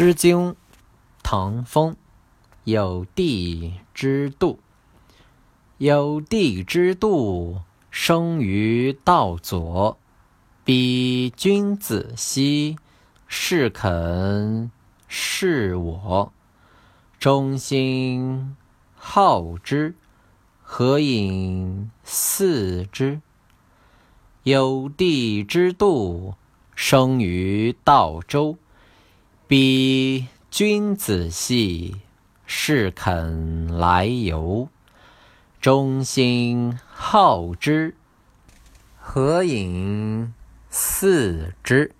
诗经·唐风，有地之度。有地之度，生于道左。彼君子兮，是肯是我。忠心好之，何隐似之？有地之度，生于道周。彼君子兮，是肯来由。中心好之，何隐似之？